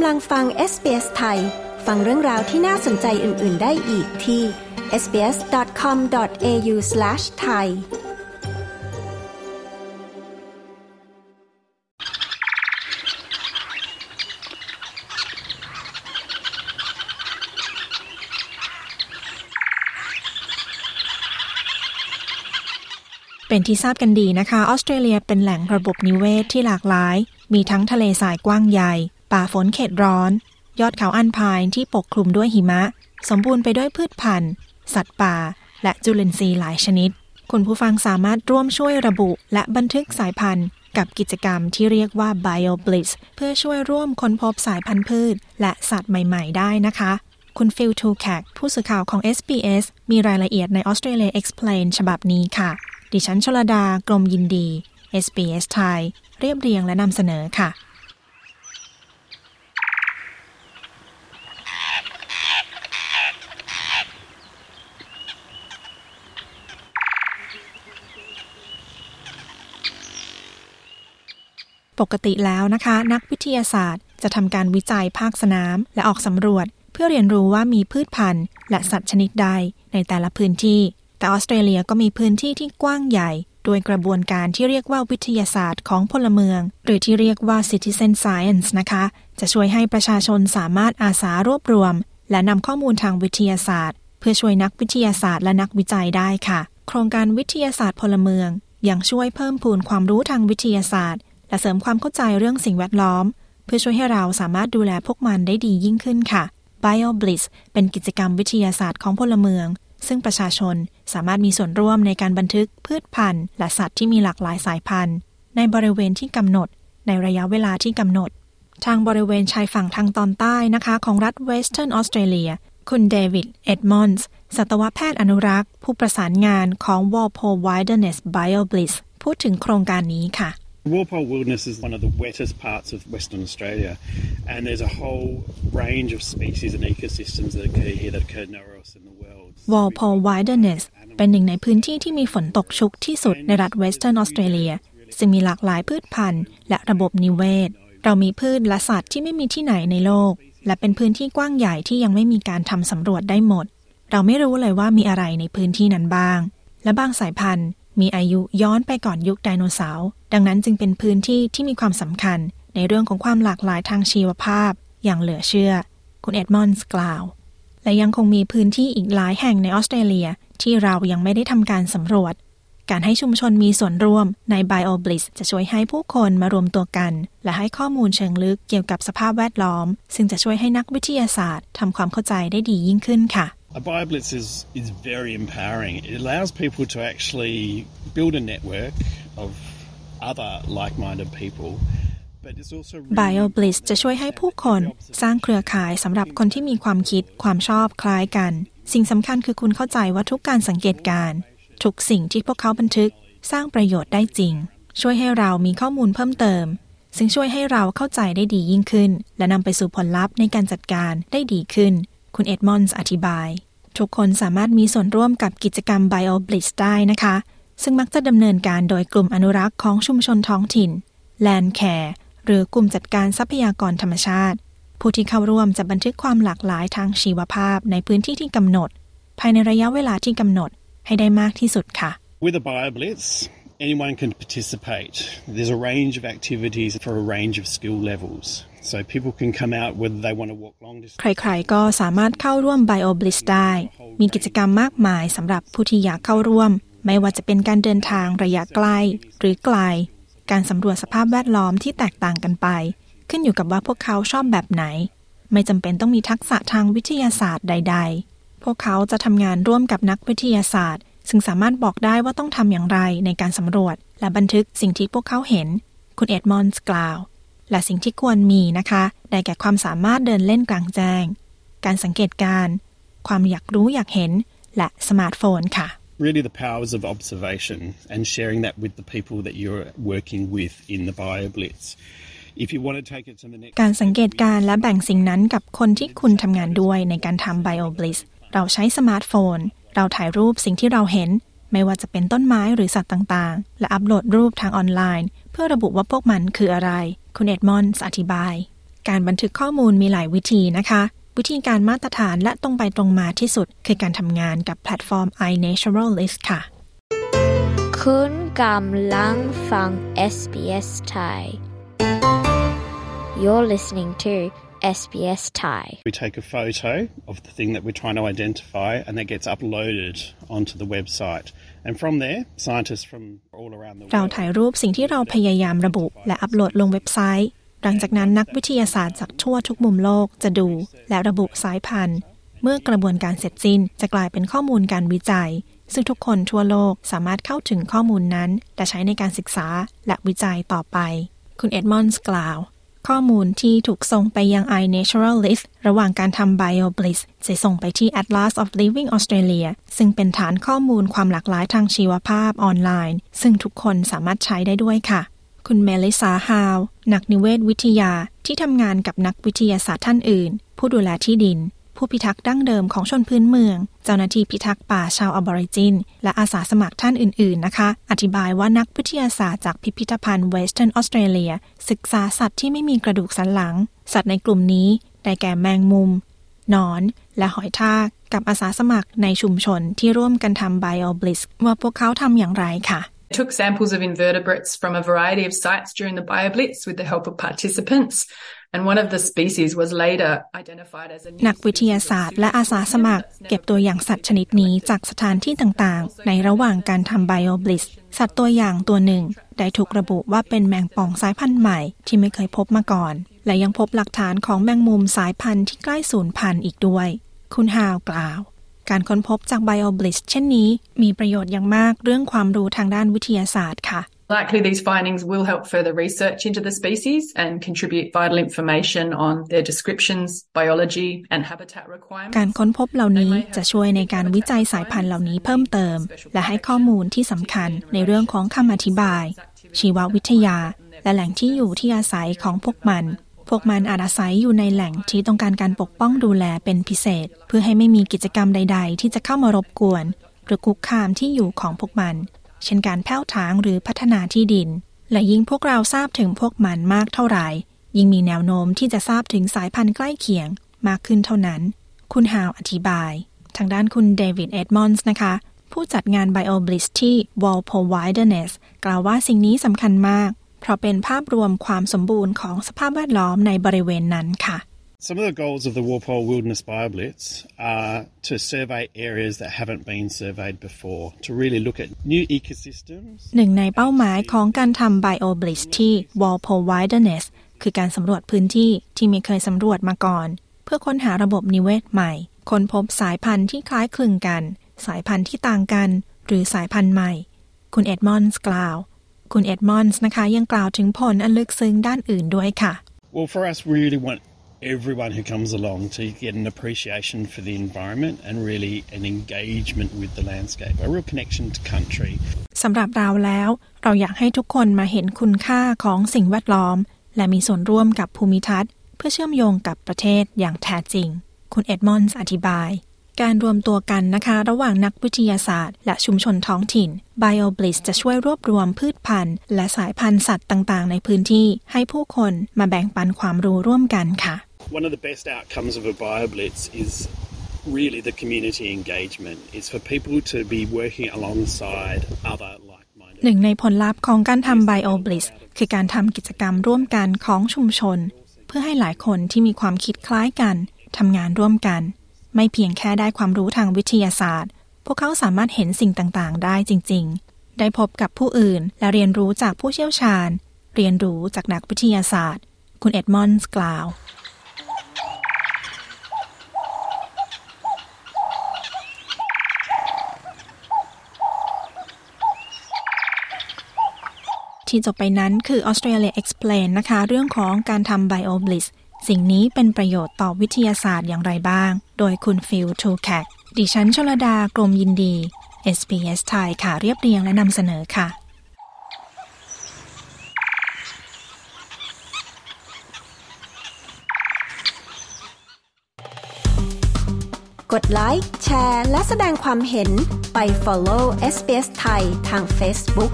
กำลังฟัง SBS ไทย ฟังเรื่องราวที่น่าสนใจอื่น ๆ ได้อีกที่ sbs.com.au/thai เป็นที่ทราบกันดีนะคะ ออสเตรเลียเป็นแหล่งระบบนิเวศทที่หลากหลาย มีทั้งทะเลสายกว้างใหญ่ ป่าฝนเขตร้อน ยอดเขาอันพายที่ปกคลุมด้วยหิมะ สมบูรณ์ไปด้วยพืชพันธุ์ สัตว์ป่า และจุลินทรีย์หลายชนิด คุณผู้ฟังสามารถร่วมช่วยระบุและบันทึกสายพันธุ์ กับกิจกรรมที่เรียกว่า BioBlitz เพื่อช่วยร่วมค้นพบสายพันธุ์พืช และสัตว์ใหม่ ๆ ได้นะคะคุณฟิลทูแคกผู้สื่อข่าวของ SBS มีรายละเอียดใน Australia Explain ฉบับนี้ค่ะ ดิฉันชลดา กรมยินดี SBS ไทย เรียบเรียงและนำเสนอค่ะ ปกติแล้วนะคะ นักวิทยาศาสตร์ จะทำการวิจัยภาคสนาม และออกสำรวจ เพื่อเรียนรู้ว่ามีพืชพันธุ์ และสัตว์ชนิดใดในแต่ละพื้นที่ แต่ออสเตรเลียก็มีพื้นที่ที่กว้างใหญ่โดยกระบวนการที่เรียกว่าวิทยาศาสตร์ของพลเมือง หรือที่เรียกว่า citizen science นะคะ จะช่วยให้ประชาชนสามารถอาสารวบรวม และนำข้อมูลทางวิทยาศาสตร์ เพื่อช่วยนักวิทยาศาสตร์และนักวิจัยได้ค่ะ โครงการวิทยาศาสตร์พลเมืองยังช่วยเพิ่มพูนความรู้ทางวิทยาศาสตร์ และเสริมความเข้าใจเรื่องสิ่งแวดล้อม เพื่อช่วยให้เราสามารถดูแลพวกมันได้ดียิ่งขึ้นค่ะ BioBlitz เป็นกิจกรรมวิทยาศาสตร์ของพลเมือง ซึ่งประชาชนสามารถมีส่วนร่วมในการบันทึกพืชพันธุ์ และสัตว์ที่มีหลากหลายสายพันธุ์ ในบริเวณที่กำหนด ในระยะเวลาที่กำหนด ทางบริเวณชายฝั่งทางตอนใต้นะคะ ของรัฐเวสเทิร์นออสเตรเลียคุณเดวิด เอ็ดมอนส์ สัตวแพทย์อนุรักษ์ ผู้ประสานงานของ Walpole Wilderness BioBlitz พูดถึงโครงการนี้ค่ะ Walpole Wilderness is one of the wettest parts of Western Australia, and there's a whole range of species and ecosystems that occur here that occur nowhere else in the world. Walpole Wilderness เป็นหนึ่งในพื้นที่ที่มีฝนตกชุกที่สุดในรัฐเวสเทิร์นออสเตรเลีย ซึ่งมีหลากหลายพืชพันธุ์ และระบบนิเวศ เรามีพืชและสัตว์ที่ไม่มีที่ไหนในโลก และเป็นพื้นที่กว้างใหญ่ที่ยังไม่มีการทำสำรวจได้หมด เราไม่รู้เลยว่ามีอะไรในพื้นที่นั้นบ้าง และบางสายพันธุ์ มีอายุย้อนไปก่อนยุคไดโนเสาร์ดังนั้นจึงเป็นพื้นที่ที่มีความสำคัญ ในเรื่องของความหลากหลายทางชีวภาพ อย่างเหลือเชื่อ คุณเอ็ดมอนส์กล่าว และยังคงมีพื้นที่อีกหลายแห่งในออสเตรเลีย ที่เรายังไม่ได้ทำการสำรวจ การให้ชุมชนมีส่วนร่วมใน BioBlitz จะช่วยให้ผู้คนมารวมตัวกัน และให้ข้อมูลเชิงลึกเกี่ยวกับสภาพแวดล้อม ซึ่งจะช่วยให้นักวิทยาศาสตร์ทำความเข้าใจได้ดียิ่งขึ้นค่ะ A BioBlitz is, is very empowering. It allows people to actually build a network of other like-minded people. But it's also really BioBlitz จะช่วยให้ผู้คนสร้างเครือข่ายสำหรับคนที่มีความคิดความชอบคล้ายกัน สิ่งสำคัญคือคุณเข้าใจว่าทุกการสังเกตการณ์ทุกสิ่งที่พวกเขาบันทึกสร้างประโยชน์ได้จริง ช่วยให้เรามีข้อมูลเพิ่มเติม ซึ่งช่วยให้เราเข้าใจได้ดียิ่งขึ้น และนำไปสู่ผลลัพธ์ในการจัดการได้ดีขึ้น คุณเอ็ดมอนส์อธิบาย ทุกคนสามารถมีส่วนร่วมกับกิจกรรม BioBlitz ได้นะคะ ซึ่งมักจะดำเนินการโดยกลุ่มอนุรักษ์ของชุมชนท้องถิ่น Land Care หรือกลุ่มจัดการทรัพยากรธรรมชาติ ผู้ที่เข้าร่วมจะบันทึกความหลากหลายทางชีวภาพในพื้นที่ที่กำหนด ภายในระยะเวลาที่กำหนดให้ได้มากที่สุดค่ะ With a BioBlitz, anyone can participate. There's a range of activities for a range of skill levels. So people can come out whether they want to walk long distance. ใครๆ ก็สามารถเข้าร่วม BioBlitz ได้ มีกิจกรรมมากมายสำหรับผู้ที่อยากเข้าร่วม ไม่ว่าจะเป็นการเดินทางระยะใกล้ หรือไกล การสำรวจสภาพแวดล้อมที่แตกต่างกันไป ขึ้นอยู่กับว่าพวกเขาชอบแบบไหน ไม่จำเป็นต้องมีทักษะทางวิทยาศาสตร์ใด ๆ พวกเขาจะทำงานร่วมกับนักวิทยาศาสตร์ ซึ่งสามารถบอกได้ว่าต้องทำอย่างไรในการสำรวจ และบันทึกสิ่งที่พวกเขาเห็น คุณเอ็ดมอนส์กล่าว และสิ่งที่ควรมีนะคะ ได้แก่ความสามารถเดินเล่นกลางแจ้ง การสังเกตการณ์ความอยากรู้อยากเห็น และสมาร์ทโฟนค่ะ Really, the powers of observation and sharing that with the people that you're working with in the BioBlitz. If you want to take it to the next การสังเกตการณ์และแบ่งสิ่งนั้นกับคนที่คุณทำงานด้วยในการทำ BioBlitz เราใช้สมาร์ทโฟน เราถ่ายรูปสิ่งที่เราเห็น ไม่ว่าจะเป็นต้นไม้หรือสัตว์ต่างๆ และอัปโหลดรูปทางออนไลน์ เพื่อระบุว่าพวกมันคืออะไร คุณเอ็ดมอนส์อธิบาย การบันทึกข้อมูลมีหลายวิธีนะคะ วิธีการมาตรฐานและตรงไปตรงมาที่สุด คือการทำงานกับแพลตฟอร์ม iNaturalist ค่ะ คุณกำลังฟัง SBS Thai You're listening to SBS Thai We take a photo of the thing that we're trying to identify and that gets uploaded onto the website. And from there, scientists from all around the เรา world ถ่ายรูปสิ่งที่เราพยายามระบุและอัปโหลดลงเว็บไซต์ หลังจากนั้นนักวิทยาศาสตร์จากทั่วทุกมุมโลกจะดู และระบุสายพันธุ์ เมื่อกระบวนการเสร็จสิ้นจะกลายเป็นข้อมูลการวิจัย ซึ่งทุกคนทั่วโลกสามารถเข้าถึงข้อมูลนั้น และใช้ในการศึกษาและวิจัยต่อไป คุณเอ็ดมอนส์กล่าว ข้อมูลที่ถูกส่งไปยัง iNaturalist ระหว่างการทำ BioBlitz จะส่งไปที่ Atlas of Living Australia ซึ่งเป็นฐานข้อมูลความหลากหลายทางชีวภาพออนไลน์ ซึ่งทุกคนสามารถใช้ได้ด้วยค่ะ คุณเมลิสาฮาว นักนิเวศวิทยาที่ทำงานกับนักวิทยาศาสตร์ท่านอื่น ผู้ดูแลที่ดิน ผู้พิทักษ์ดั้งเดิมของชนพื้นเมือง เจ้าหน้าที่พิทักษ์ป่าชาวอบอริจิน และอาสาสมัครท่านอื่น ๆ นะคะ อธิบายว่านักวิทยาศาสตร์จากพิพิธภัณฑ์เวสเทิร์นออสเตรเลียศึกษาสัตว์ที่ไม่มีกระดูกสันหลัง สัตว์ในกลุ่มนี้ได้แก่แมงมุมหนอน และหอยทากกับอาสาสมัครในชุมชนที่ร่วมกันทำ BioBliss ว่าพวกเขาทำอย่างไรค่ะ took samples of invertebrates from a variety of sites during the BioBlitz with the help of participants. นักวิทยาศาสตร์และอาสาสมัคร เก็บตัวอย่างสัตว์ชนิดนี้จากสถานที่ต่างๆ ในระหว่างการทำ BioBliss สัตว์ตัวอย่างตัวหนึ่ง ได้ถูกระบุว่าเป็นแมงป่องสายพันธุ์ใหม่ที่ไม่เคยพบมาก่อน และยังพบหลักฐานของแมงมุมสายพันธุ์ที่ใกล้สูญพันธุ์อีกด้วย คุณฮาวกล่าว การค้นพบจาก BioBliss เช่นนี้ มีประโยชน์อย่างมากเรื่องความรู้ทางด้านวิทยาศาสตร์ค่ะ Likely, these findings will help further research into the species and contribute vital information on their descriptions, biology, and habitat requirements. การค้นพบเหล่านี้จะช่วยในการวิจัยสายพันธุ์เหล่านี้เพิ่มเติม และให้ข้อมูลที่สำคัญในเรื่องของคำอธิบาย ชีววิทยา และแหล่งที่อยู่ที่อาศัยของพวกมัน พวกมันอาจอาศัยอยู่ในแหล่งที่ต้องการการปกป้องดูแลเป็นพิเศษ เพื่อให้ไม่มีกิจกรรมใด ๆ ที่จะเข้ามารบกวน หรือคุกคามที่อยู่ของพวกมัน เช่นการแผ้วถางหรือพัฒนาที่ดิน และยิ่งพวกเราทราบถึงพวกมันมากเท่าไหร่ ยิ่งมีแนวโน้มที่จะทราบถึงสายพันธุ์ใกล้เคียงมากขึ้นเท่านั้น คุณฮาวอธิบาย ทางด้านคุณเดวิดเอ็ดมอนส์นะคะ ผู้จัดงาน BioBliss ที่ Walpole Wilderness กล่าวว่าสิ่งนี้สำคัญมาก เพราะเป็นภาพรวมความสมบูรณ์ของสภาพแวดล้อมในบริเวณนั้นค่ะ Some of the goals of the Warpole Wilderness BioBlitz are to survey areas that haven't been surveyed before, to really look at new ecosystems. หนึ่งในเป้าหมายของการทำ BioBliss ที่ Walpole Wilderness คือการสำรวจพื้นที่ที่ไม่เคยสำรวจมาก่อน เพื่อค้นหาระบบนิเวศใหม่ ค้นพบสายพันธุ์ที่คล้ายคลึงกัน สายพันธุ์ที่ต่างกัน หรือสายพันธุ์ใหม่ คุณเอ็ดมอนส์กล่าว คุณเอ็ดมอนส์นะคะยังกล่าวถึงผลอันลึกซึ้งด้านอื่นด้วยค่ะ Well, for us, we really want everyone who comes along to get an appreciation for the environment and really an engagement with the landscape, a real connection to country. สำหรับเราแล้ว เราอยากให้ทุกคนมาเห็นคุณค่าของสิ่งแวดล้อม และมีส่วนร่วมกับภูมิทัศน์ เพื่อเชื่อมโยงกับประเทศอย่างแท้จริง คุณเอ็ดมอนส์อธิบาย การรวมตัวกันนะคะ ระหว่างนักวิทยาศาสตร์ และชุมชนท้องถิ่น BioBliss จะช่วยรวบรวมพืชพันธุ์ และสายพันธุ์สัตว์ต่างๆ ในพื้นที่ ให้ผู้คนมาแบ่งปันความรู้ร่วมกันค่ะ One of the best outcomes of a BioBlitz is really the community engagement. It's for people to be working alongside other like-minded. หนึ่งในผลลัพธ์ของการทำ BioBliss คือการทำกิจกรรมร่วมกันของชุมชน เพื่อให้หลายคนที่มีความคิดคล้ายกันทำงานร่วมกัน ไม่เพียงแค่ได้ความรู้ทางวิทยาศาสตร์ พวกเขาสามารถเห็นสิ่งต่าง ๆ ได้จริง ๆ ได้พบกับผู้อื่นและเรียนรู้จากผู้เชี่ยวชาญ เรียนรู้จากนักวิทยาศาสตร์ คุณเอ็ดมอนส์กล่าว ที่จบไปนั้นคือ Australia Explained นะคะ เรื่องของการทำ BioBlitz สิ่งนี้เป็นประโยชน์ต่อวิทยาศาสตร์อย่างไรบ้าง โดยคุณฟิลทูแคกดิฉันชลดากรมยินดี SBS ไทยค่ะเรียบเรียงและนำเสนอค่ะ กดไลค์ แชร์ และแสดงความเห็นไป follow SBS ไทยทาง Facebook